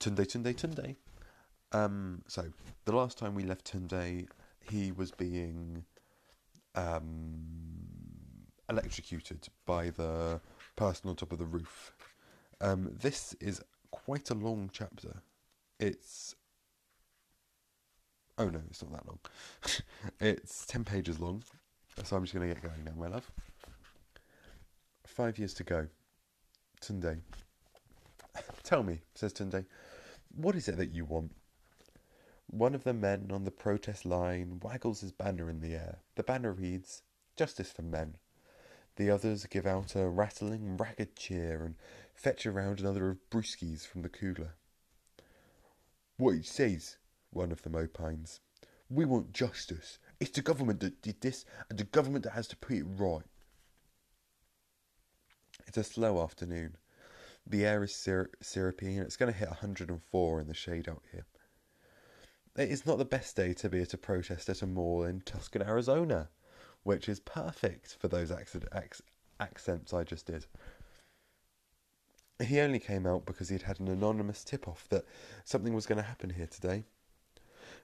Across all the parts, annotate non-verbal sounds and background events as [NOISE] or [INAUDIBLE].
Tunde, Tunde, Tunde. Um, so the last time we left Tunde, he was being um, electrocuted by the person on top of the roof. Um, this is quite a long chapter. It's oh no, it's not that long. [LAUGHS] it's ten pages long. So I'm just going to get going now, my love. Five years to go. Tunde. [LAUGHS] Tell me, says Tunde, what is it that you want? One of the men on the protest line waggles his banner in the air. The banner reads, Justice for Men. The others give out a rattling, ragged cheer and fetch around another of brewskis from the cooler. What it says, one of them opines. We want justice. It's the government that did this, and the government that has to put it right. It's a slow afternoon. The air is syrup- syrupy, and it's going to hit 104 in the shade out here. It is not the best day to be at a protest at a mall in Tucson, Arizona, which is perfect for those accent, ac- accents I just did. He only came out because he'd had an anonymous tip off that something was going to happen here today.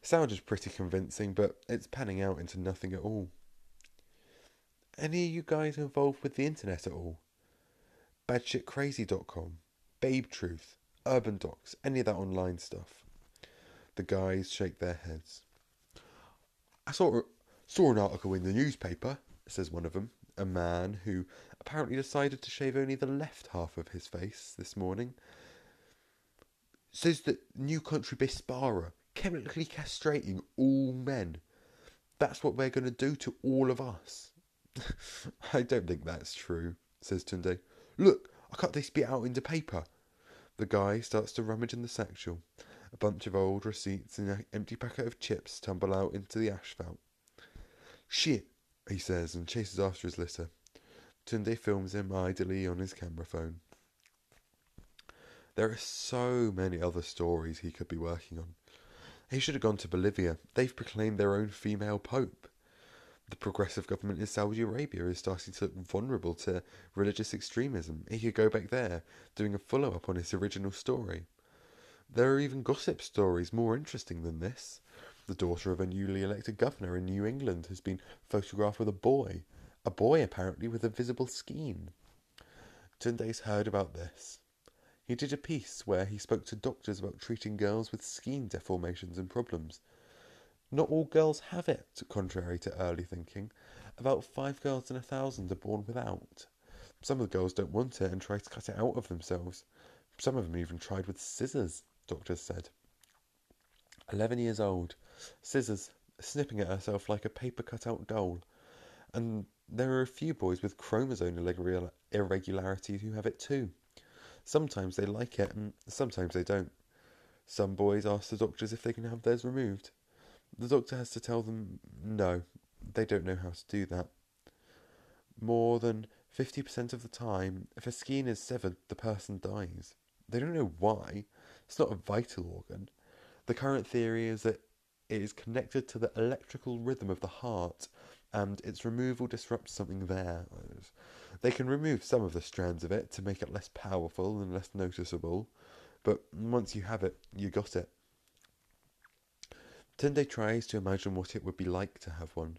Sounded pretty convincing, but it's panning out into nothing at all. Any of you guys involved with the internet at all? Badshitcrazy.com, Babe Truth, UrbanDox, any of that online stuff? The guys shake their heads. I saw saw an article in the newspaper, says one of them, a man who apparently decided to shave only the left half of his face this morning. Says that New Country Bessapara chemically castrating all men. That's what they're going to do to all of us. [LAUGHS] I don't think that's true, says Tunde. Look, I cut this bit out into paper. The guy starts to rummage in the satchel. A bunch of old receipts and an empty packet of chips tumble out into the asphalt. Shit, he says and chases after his litter. Tunde films him idly on his camera phone. There are so many other stories he could be working on. He should have gone to Bolivia. They've proclaimed their own female pope. The progressive government in Saudi Arabia is starting to look vulnerable to religious extremism. He could go back there, doing a follow up on his original story. There are even gossip stories more interesting than this. The daughter of a newly elected governor in New England has been photographed with a boy, a boy apparently with a visible skein. Tunde's heard about this. He did a piece where he spoke to doctors about treating girls with skein deformations and problems. Not all girls have it, contrary to early thinking. About five girls in a thousand are born without. Some of the girls don't want it and try to cut it out of themselves. Some of them even tried with scissors, doctors said. Eleven years old, scissors, snipping at herself like a paper cut out doll. And there are a few boys with chromosome irregularities who have it too. Sometimes they like it, and sometimes they don't. Some boys ask the doctors if they can have theirs removed. The doctor has to tell them no, they don't know how to do that. More than 50% of the time, if a skein is severed, the person dies. They don't know why. It's not a vital organ. The current theory is that it is connected to the electrical rhythm of the heart, and its removal disrupts something there. They can remove some of the strands of it to make it less powerful and less noticeable, but once you have it, you got it. Tunde tries to imagine what it would be like to have one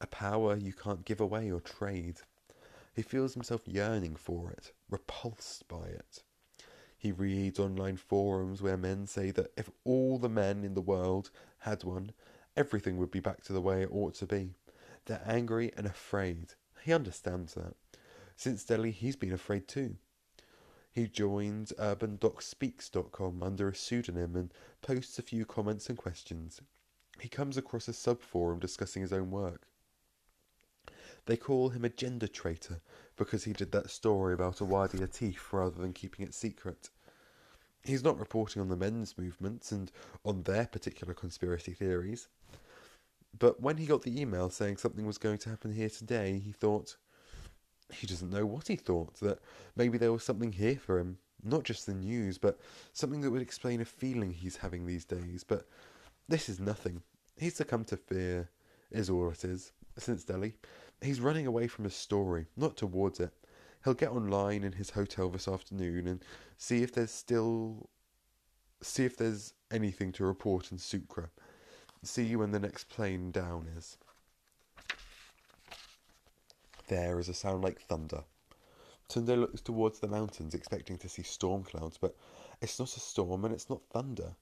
a power you can't give away or trade. He feels himself yearning for it, repulsed by it. He reads online forums where men say that if all the men in the world had one, everything would be back to the way it ought to be. They're angry and afraid. He understands that. Since Delhi, he's been afraid too. He joins UrbanDoxSpeaks.com under a pseudonym and posts a few comments and questions. He comes across a sub forum discussing his own work. They call him a gender traitor because he did that story about a Auwadi-Atif rather than keeping it secret. He's not reporting on the men's movements and on their particular conspiracy theories. But when he got the email saying something was going to happen here today, he thought, he doesn't know what he thought, that maybe there was something here for him. Not just the news, but something that would explain a feeling he's having these days. But this is nothing. He's succumbed to fear, is all it is, since Delhi. He's running away from his story, not towards it. He'll get online in his hotel this afternoon and see if there's still See if there's anything to report in Sucre. See you when the next plane down is. There is a sound like thunder. Tunde looks towards the mountains, expecting to see storm clouds, but it's not a storm and it's not thunder.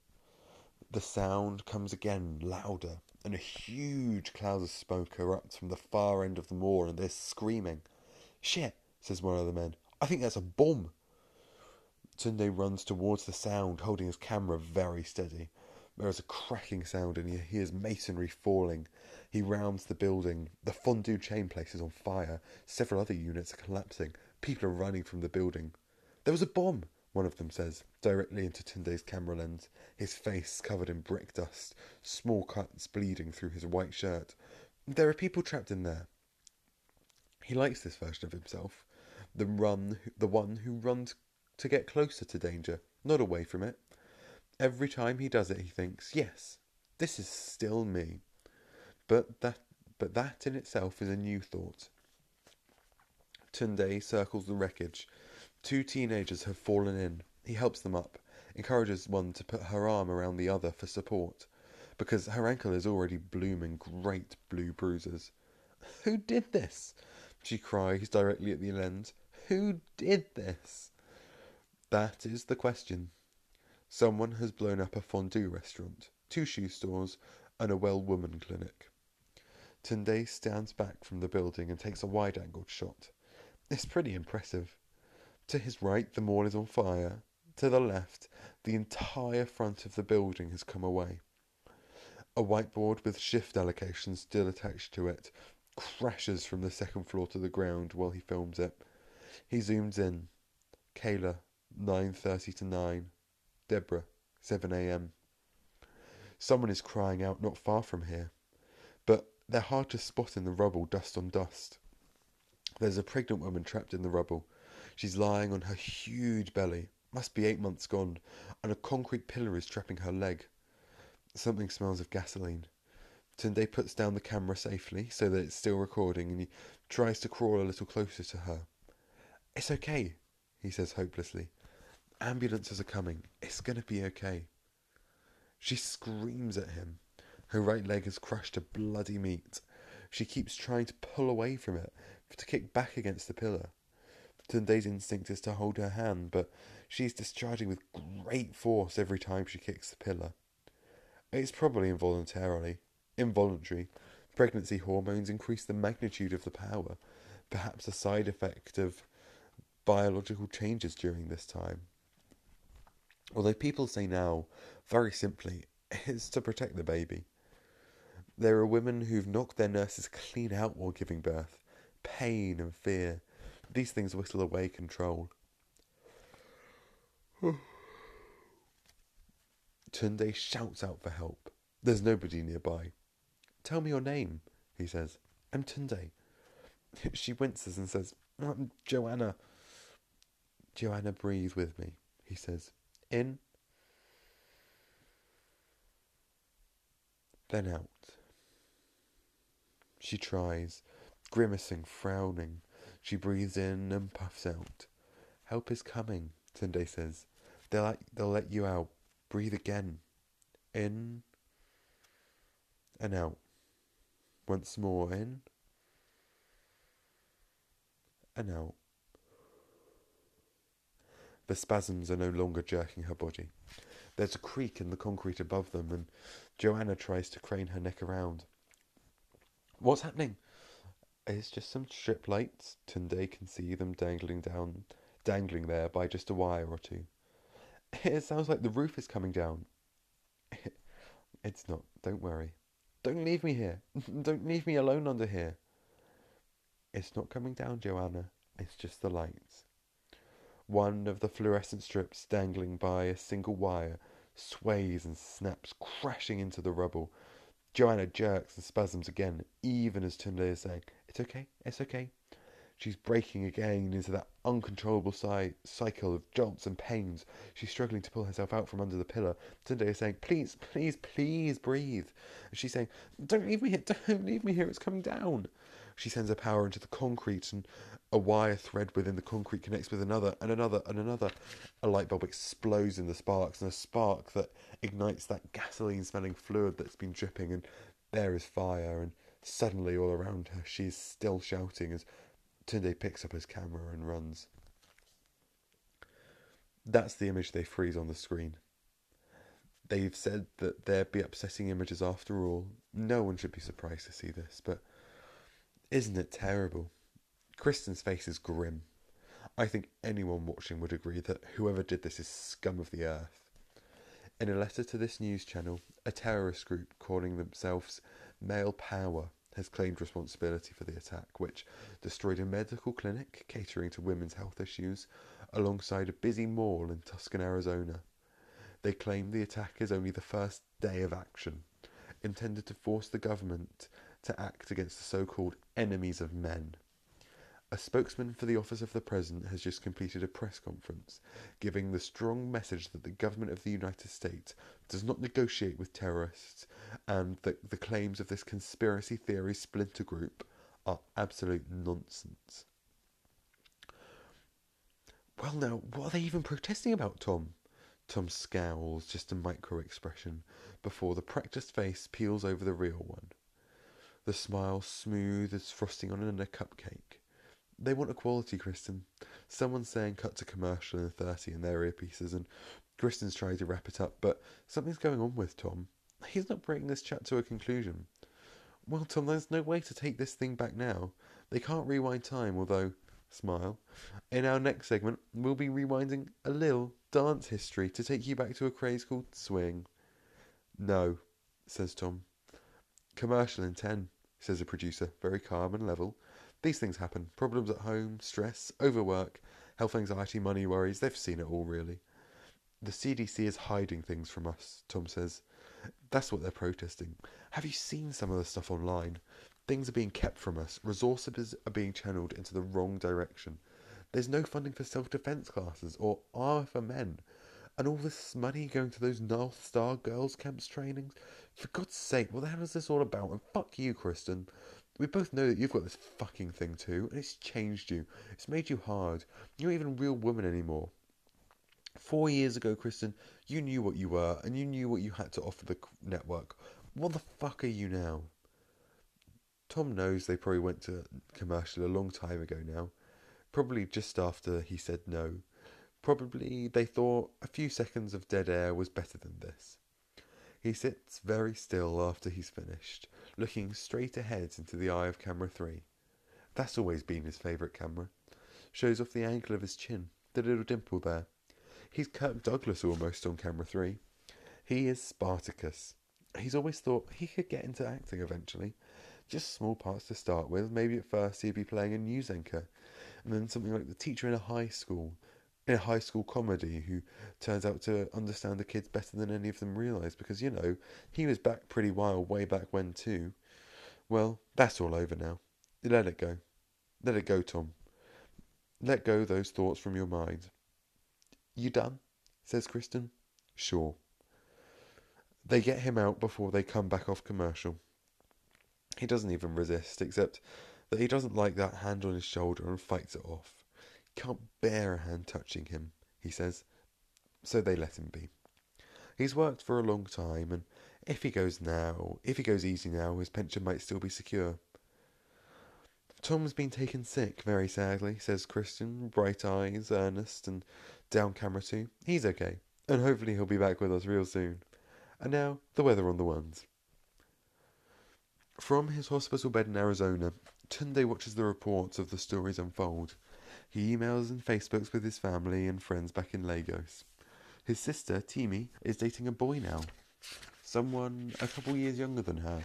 The sound comes again, louder, and a huge cloud of smoke erupts from the far end of the moor, and they're screaming. Shit, says one of the men. I think that's a bomb. Tunde runs towards the sound, holding his camera very steady. There is a cracking sound, and he hears masonry falling. He rounds the building. The fondue chain place is on fire. Several other units are collapsing. People are running from the building. There was a bomb, one of them says, directly into Tunde's camera lens, his face covered in brick dust, small cuts bleeding through his white shirt. There are people trapped in there. He likes this version of himself, the run, the one who runs to get closer to danger, not away from it. Every time he does it, he thinks, "Yes, this is still me." But that, but that in itself is a new thought. Tunde circles the wreckage, Two teenagers have fallen in. He helps them up, encourages one to put her arm around the other for support, because her ankle is already blooming great blue bruises. Who did this? She cries directly at the lens. Who did this? That is the question. Someone has blown up a fondue restaurant, two shoe stores, and a well woman clinic. Tunde stands back from the building and takes a wide angled shot. It's pretty impressive. To his right, the mall is on fire. To the left, the entire front of the building has come away. A whiteboard with shift allocations still attached to it crashes from the second floor to the ground while he films it. He zooms in. Kayla, 9.30 to 9. Deborah, 7 a.m. Someone is crying out not far from here, but they're hard to spot in the rubble, dust on dust. There's a pregnant woman trapped in the rubble. She's lying on her huge belly, must be eight months gone, and a concrete pillar is trapping her leg. Something smells of gasoline. Tunde puts down the camera safely so that it's still recording and he tries to crawl a little closer to her. It's okay, he says hopelessly. Ambulances are coming. It's going to be okay. She screams at him. Her right leg is crushed to bloody meat. She keeps trying to pull away from it, to kick back against the pillar. Tunde's instinct is to hold her hand, but she's discharging with great force every time she kicks the pillar. It's probably involuntarily, involuntary. Pregnancy hormones increase the magnitude of the power, perhaps a side effect of biological changes during this time. Although people say now, very simply, [LAUGHS] it's to protect the baby. There are women who've knocked their nurses clean out while giving birth. Pain and fear, these things whistle away control. [SIGHS] Tunde shouts out for help. There's nobody nearby. Tell me your name, he says. I'm Tunde. [LAUGHS] She winces and says, I'm Joanna. Joanna, breathe with me, he says. In. Then out. She tries, grimacing, frowning. She breathes in and puffs out. Help is coming, Tunde says. They'll, they'll let you out. Breathe again. In and out. Once more in and out. The spasms are no longer jerking her body. There's a creak in the concrete above them, and Joanna tries to crane her neck around. What's happening? It's just some strip lights. Tunde can see them dangling down, dangling there by just a wire or two. It sounds like the roof is coming down. [LAUGHS] It's not. Don't worry. Don't leave me here. [LAUGHS] Don't leave me alone under here. It's not coming down, Joanna. It's just the lights. One of the fluorescent strips dangling by a single wire sways and snaps, crashing into the rubble. Joanna jerks and spasms again, even as Tunde is saying, it's okay, it's okay. She's breaking again into that uncontrollable cycle of jolts and pains. She's struggling to pull herself out from under the pillar. Tunde is saying, Please, please, please breathe. And she's saying, Don't leave me here, don't leave me here, it's coming down. She sends her power into the concrete, and a wire thread within the concrete connects with another, and another, and another. A light bulb explodes in the sparks, and a spark that ignites that gasoline smelling fluid that's been dripping, and there is fire, and suddenly all around her she is still shouting as Tunde picks up his camera and runs. That's the image they freeze on the screen. They've said that there'd be upsetting images after all. No one should be surprised to see this, but isn't it terrible? Kristen's face is grim. I think anyone watching would agree that whoever did this is scum of the earth. In a letter to this news channel, a terrorist group calling themselves Male Power has claimed responsibility for the attack, which destroyed a medical clinic catering to women's health issues alongside a busy mall in Tucson, Arizona. They claim the attack is only the first day of action, intended to force the government to act against the so called enemies of men. A spokesman for the Office of the President has just completed a press conference giving the strong message that the government of the United States does not negotiate with terrorists and that the claims of this conspiracy theory splinter group are absolute nonsense. Well, now, what are they even protesting about, Tom? Tom scowls, just a micro expression, before the practiced face peels over the real one. The smile smooth as frosting on a cupcake. They want equality, Kristen. Someone's saying cut to commercial in 30 in their earpieces, and Kristen's trying to wrap it up, but something's going on with Tom. He's not bringing this chat to a conclusion. Well, Tom, there's no way to take this thing back now. They can't rewind time, although, smile. In our next segment, we'll be rewinding a little dance history to take you back to a craze called swing. No, says Tom. Commercial in 10, says the producer, very calm and level. These things happen. Problems at home, stress, overwork, health anxiety, money worries. They've seen it all, really. The CDC is hiding things from us, Tom says. That's what they're protesting. Have you seen some of the stuff online? Things are being kept from us. Resources are being channeled into the wrong direction. There's no funding for self defense classes or armor for men. And all this money going to those North Star girls' camps trainings? For God's sake, what the hell is this all about? And fuck you, Kristen. We both know that you've got this fucking thing too, and it's changed you. It's made you hard. You're not even a real woman anymore. Four years ago, Kristen, you knew what you were, and you knew what you had to offer the network. What the fuck are you now? Tom knows they probably went to commercial a long time ago now. Probably just after he said no. Probably they thought a few seconds of dead air was better than this. He sits very still after he's finished, looking straight ahead into the eye of camera three. That's always been his favourite camera. Shows off the angle of his chin, the little dimple there. He's Kirk Douglas almost on camera three. He is Spartacus. He's always thought he could get into acting eventually. Just small parts to start with. Maybe at first he'd be playing a news anchor, and then something like the teacher in a high school, a high school comedy who turns out to understand the kids better than any of them realise because, you know, he was back pretty wild way back when too. Well, that's all over now. Let it go. Let it go, Tom. Let go those thoughts from your mind. You done? says Kristen. Sure. They get him out before they come back off commercial. He doesn't even resist, except that he doesn't like that hand on his shoulder and fights it off. Can't bear a hand touching him, he says. So they let him be. He's worked for a long time, and if he goes now, if he goes easy now, his pension might still be secure. Tom's been taken sick, very sadly, says Kristen, bright eyes, earnest, and down camera two. He's okay, and hopefully he'll be back with us real soon. And now, the weather on the ones. From his hospital bed in Arizona, Tunde watches the reports of the stories unfold. He emails and Facebooks with his family and friends back in Lagos. His sister, Timi, is dating a boy now. Someone a couple years younger than her.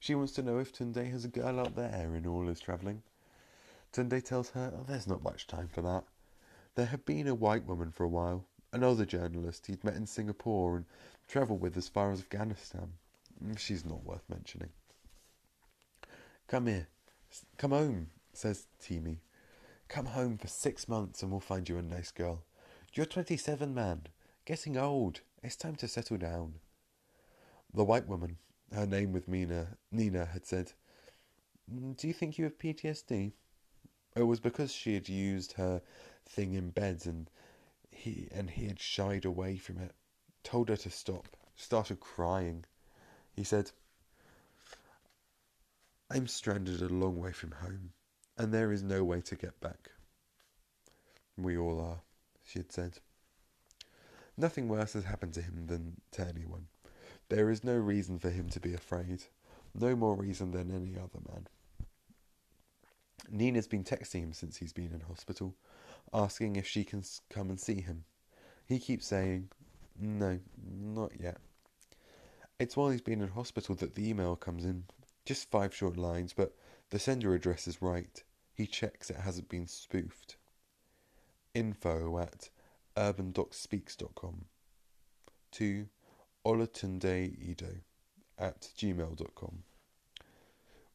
She wants to know if Tunde has a girl out there in all his travelling. Tunde tells her oh, there's not much time for that. There had been a white woman for a while, another journalist he'd met in Singapore and travelled with as far as Afghanistan. Mm, she's not worth mentioning. Come here. Come home, says Timi. Come home for six months and we'll find you a nice girl. You're 27, man. Getting old. It's time to settle down. The white woman, her name with Mina, Nina, had said, "Mm, Do you think you have PTSD? It was because she had used her thing in bed and he and he had shied away from it, told her to stop, started crying. He said, I'm stranded a long way from home, and there is no way to get back. We all are, she had said. Nothing worse has happened to him than to anyone. There is no reason for him to be afraid, no more reason than any other man. Nina's been texting him since he's been in hospital, asking if she can come and see him. He keeps saying, No, not yet. It's while he's been in hospital that the email comes in. Just five short lines, but the sender address is right. He checks it hasn't been spoofed. Info at urbandoxspeaks.com to olatundeido at gmail.com.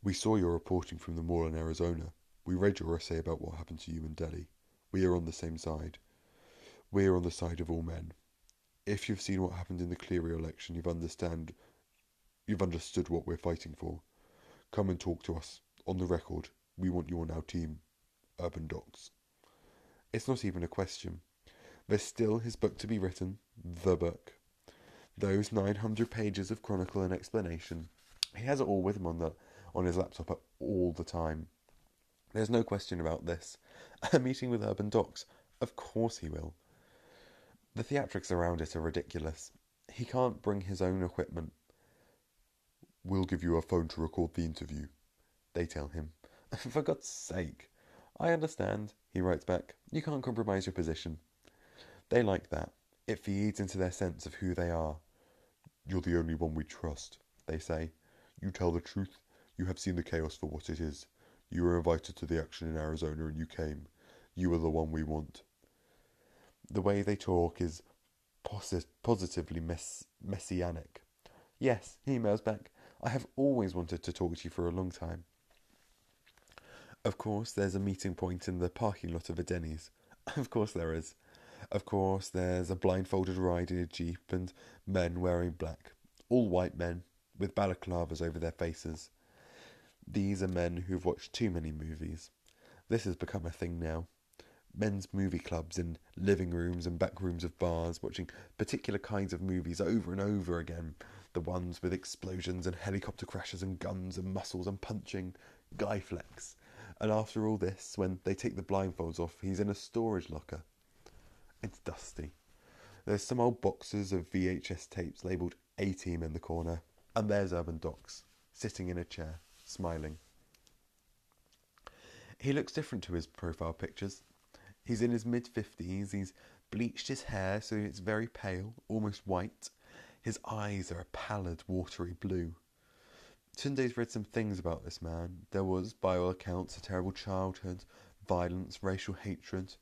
We saw your reporting from the mall in Arizona. We read your essay about what happened to you in Delhi. We are on the same side. We are on the side of all men. If you've seen what happened in the Cleary election, you've understand you've understood what we're fighting for. Come and talk to us. On the record, we want you on our team. UrbanDox. It's not even a question. There's still his book to be written, the book. Those 900 pages of chronicle and explanation. He has it all with him on the on his laptop all the time. There's no question about this. [LAUGHS] A meeting with UrbanDox, of course he will. The theatrics around it are ridiculous. He can't bring his own equipment. We'll give you a phone to record the interview, they tell him. [LAUGHS] For God's sake. I understand, he writes back. You can't compromise your position. They like that. It feeds into their sense of who they are. You're the only one we trust, they say. You tell the truth. You have seen the chaos for what it is. You were invited to the action in Arizona and you came. You are the one we want. The way they talk is posit- positively mess- messianic. Yes, he emails back. I have always wanted to talk to you for a long time. Of course, there's a meeting point in the parking lot of a Denny's. [LAUGHS] Of course, there is. Of course, there's a blindfolded ride in a jeep and men wearing black. All white men, with balaclavas over their faces. These are men who've watched too many movies. This has become a thing now. Men's movie clubs in living rooms and back rooms of bars, watching particular kinds of movies over and over again. The ones with explosions and helicopter crashes and guns and muscles and punching. Guy flex. And after all this, when they take the blindfolds off, he's in a storage locker. It's dusty. There's some old boxes of VHS tapes labelled A Team in the corner. And there's UrbanDox, sitting in a chair, smiling. He looks different to his profile pictures. He's in his mid 50s, he's bleached his hair so it's very pale, almost white. His eyes are a pallid, watery blue. Tunde's read some things about this man. There was, by all accounts, a terrible childhood, violence, racial hatred.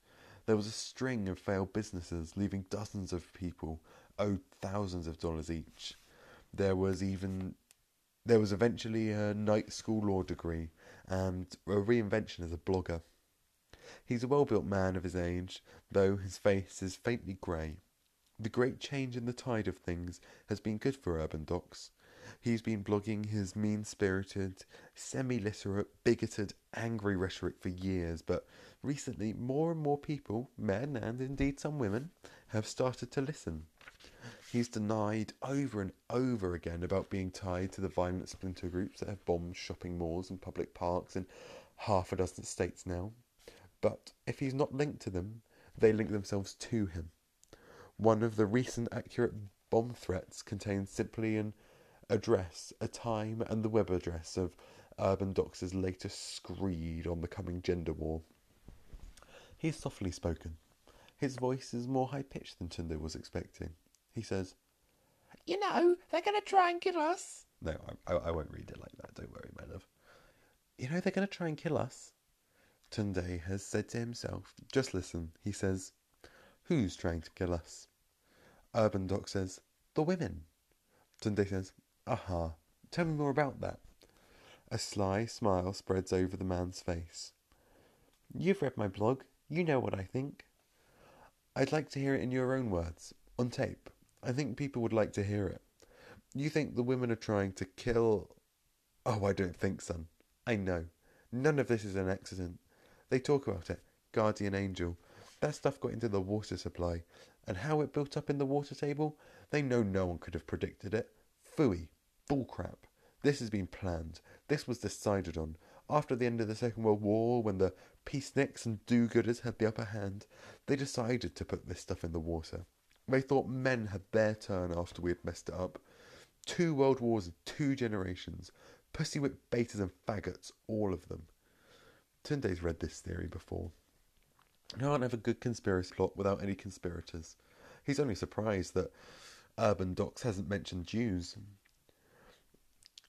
There was a string of failed businesses, leaving dozens of people owed thousands of dollars each. There was even there was eventually a night school law degree and a reinvention as a blogger. He's a well built man of his age, though his face is faintly grey. The great change in the tide of things has been good for UrbanDox. He's been blogging his mean spirited, semi literate, bigoted, angry rhetoric for years, but recently more and more people, men and indeed some women, have started to listen. He's denied over and over again about being tied to the violent splinter groups that have bombed shopping malls and public parks in half a dozen states now. But if he's not linked to them, they link themselves to him. One of the recent accurate bomb threats contains simply an address, a time, and the web address of UrbanDox' latest screed on the coming gender war. He is softly spoken. His voice is more high pitched than Tunde was expecting. He says, You know, they're going to try and kill us. No, I, I, I won't read it like that. Don't worry, my love. You know they're going to try and kill us. Tunde has said to himself, Just listen. He says, Who's trying to kill us? Urban Doc says, The women. Tunde says, Aha, tell me more about that. A sly smile spreads over the man's face. You've read my blog. You know what I think. I'd like to hear it in your own words, on tape. I think people would like to hear it. You think the women are trying to kill. Oh, I don't think, son. I know. None of this is an accident. They talk about it. Guardian angel. That stuff got into the water supply. And how it built up in the water table? They know no one could have predicted it. Phooey. Bullcrap. This has been planned. This was decided on. After the end of the Second World War, when the peaceniks and do-gooders had the upper hand, they decided to put this stuff in the water. They thought men had their turn after we had messed it up. Two world wars in two generations. Pussy-whipped betas and faggots, all of them. Tunde's read this theory before. You can't have a good conspiracy plot without any conspirators. He's only surprised that UrbanDox hasn't mentioned Jews.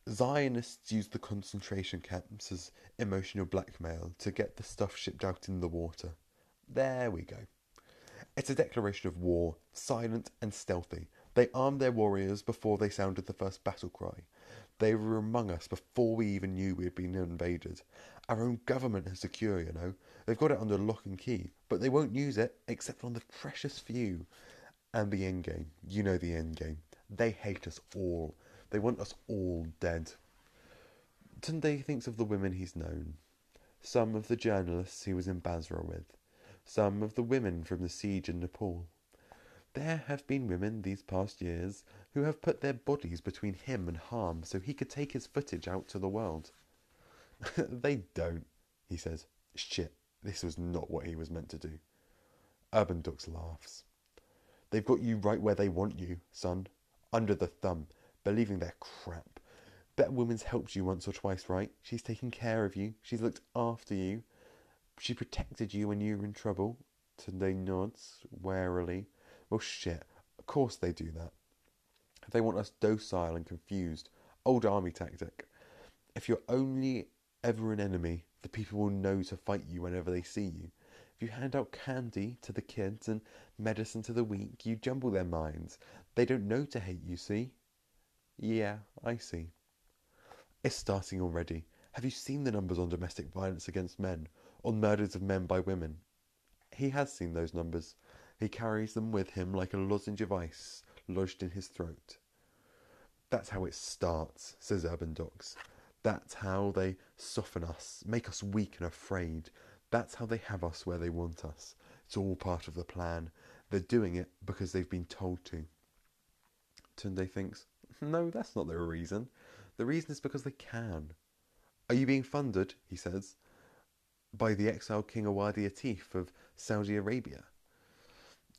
Zionists use the concentration camps as emotional blackmail to get the stuff shipped out in the water. There we go. It's a declaration of war, silent and stealthy. They armed their warriors before they sounded the first battle cry. They were among us before we even knew we had been invaded. Our own government is secure, you know. They've got it under lock and key, but they won't use it except on the precious few. And the end game. You know the end game. They hate us all. They want us all dead. Tunde thinks of the women he's known. Some of the journalists he was in Basra with. Some of the women from the siege in Nepal. There have been women these past years who have put their bodies between him and harm so he could take his footage out to the world. [LAUGHS] they don't, he says. Shit, this was not what he was meant to do. UrbanDox laughs. They've got you right where they want you, son. Under the thumb, believing they're crap. Bet Woman's helped you once or twice, right? She's taken care of you. She's looked after you. She protected you when you were in trouble. Tunde nods warily. Well, shit. Of course they do that. They want us docile and confused. Old army tactic. If you're only ever an enemy, the people will know to fight you whenever they see you. If you hand out candy to the kids and medicine to the weak, you jumble their minds. They don't know to hate you, see? Yeah, I see. It's starting already. Have you seen the numbers on domestic violence against men, on murders of men by women? He has seen those numbers. He carries them with him like a lozenge of ice lodged in his throat. That's how it starts, says UrbanDox. That's how they soften us, make us weak and afraid. That's how they have us where they want us. It's all part of the plan. They're doing it because they've been told to. Tunde thinks, no, that's not the reason. The reason is because they can. Are you being funded, he says, by the exiled King Auwadi-Atif of Saudi Arabia?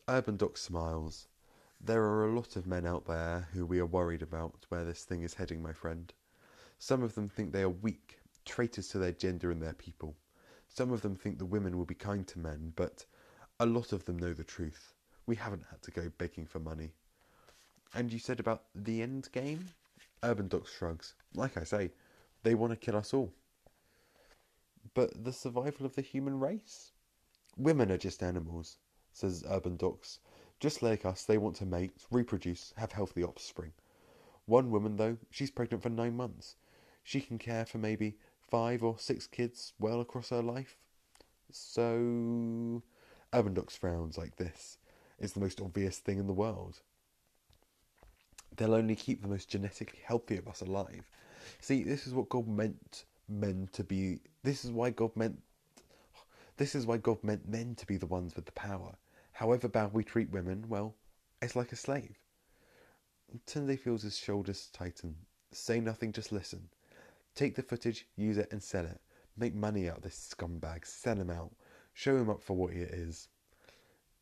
Urban Doc smiles. There are a lot of men out there who we are worried about where this thing is heading, my friend. Some of them think they are weak, traitors to their gender and their people. Some of them think the women will be kind to men, but a lot of them know the truth. We haven't had to go begging for money. And you said about the end game? Urban Doc shrugs. Like I say, they want to kill us all. But the survival of the human race? Women are just animals, says UrbanDox. Just like us, they want to mate, reproduce, have healthy offspring. One woman, though, she's pregnant for nine months. She can care for maybe five or six kids well across her life. So. UrbanDox frowns like this. It's the most obvious thing in the world. They'll only keep the most genetically healthy of us alive. See, this is what God meant men to be. This is why God meant. This is why God meant men to be the ones with the power. However bad we treat women, well, it's like a slave. Tunde feels his shoulders tighten. Say nothing, just listen. Take the footage, use it, and sell it. Make money out of this scumbag. Sell him out. Show him up for what he is.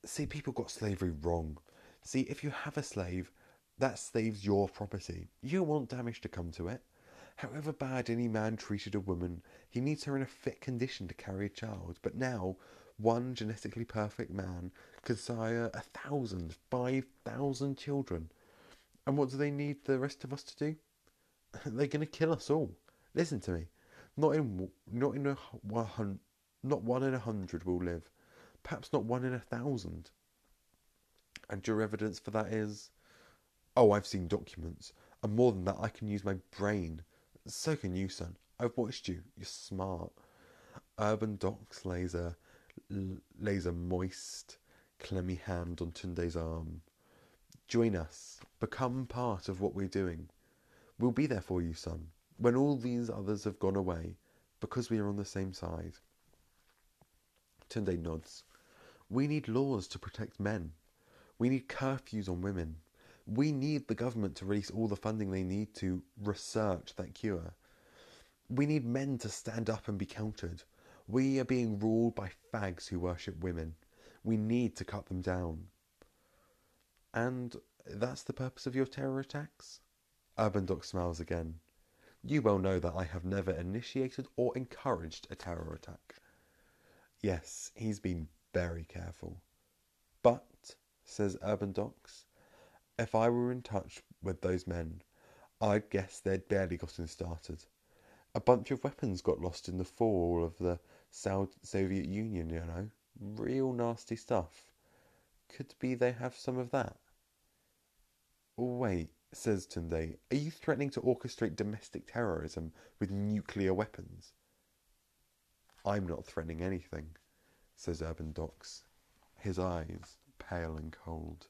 See, people got slavery wrong. See, if you have a slave, that slave's your property. You want damage to come to it. However bad any man treated a woman, he needs her in a fit condition to carry a child. But now, one genetically perfect man could sire a thousand, five thousand children. And what do they need the rest of us to do? [LAUGHS] They're going to kill us all. Listen to me. Not in not in a not one in a hundred will live. Perhaps not one in a thousand. And your evidence for that is, oh, I've seen documents, and more than that, I can use my brain. So can you, son. I've watched you. You're smart. UrbanDox a lays a moist, clammy hand on Tunde's arm. Join us. Become part of what we're doing. We'll be there for you, son. When all these others have gone away, because we are on the same side. Tunde nods. We need laws to protect men. We need curfews on women. We need the government to release all the funding they need to research that cure. We need men to stand up and be counted. We are being ruled by fags who worship women. We need to cut them down. And that's the purpose of your terror attacks? Urban Doc smiles again. You well know that I have never initiated or encouraged a terror attack. Yes, he's been very careful. But, says UrbanDox, if I were in touch with those men, I'd guess they'd barely gotten started. A bunch of weapons got lost in the fall of the Soviet Union, you know. Real nasty stuff. Could be they have some of that. Oh, wait, says Tunde, are you threatening to orchestrate domestic terrorism with nuclear weapons? I'm not threatening anything, says UrbanDox, his eyes pale and cold.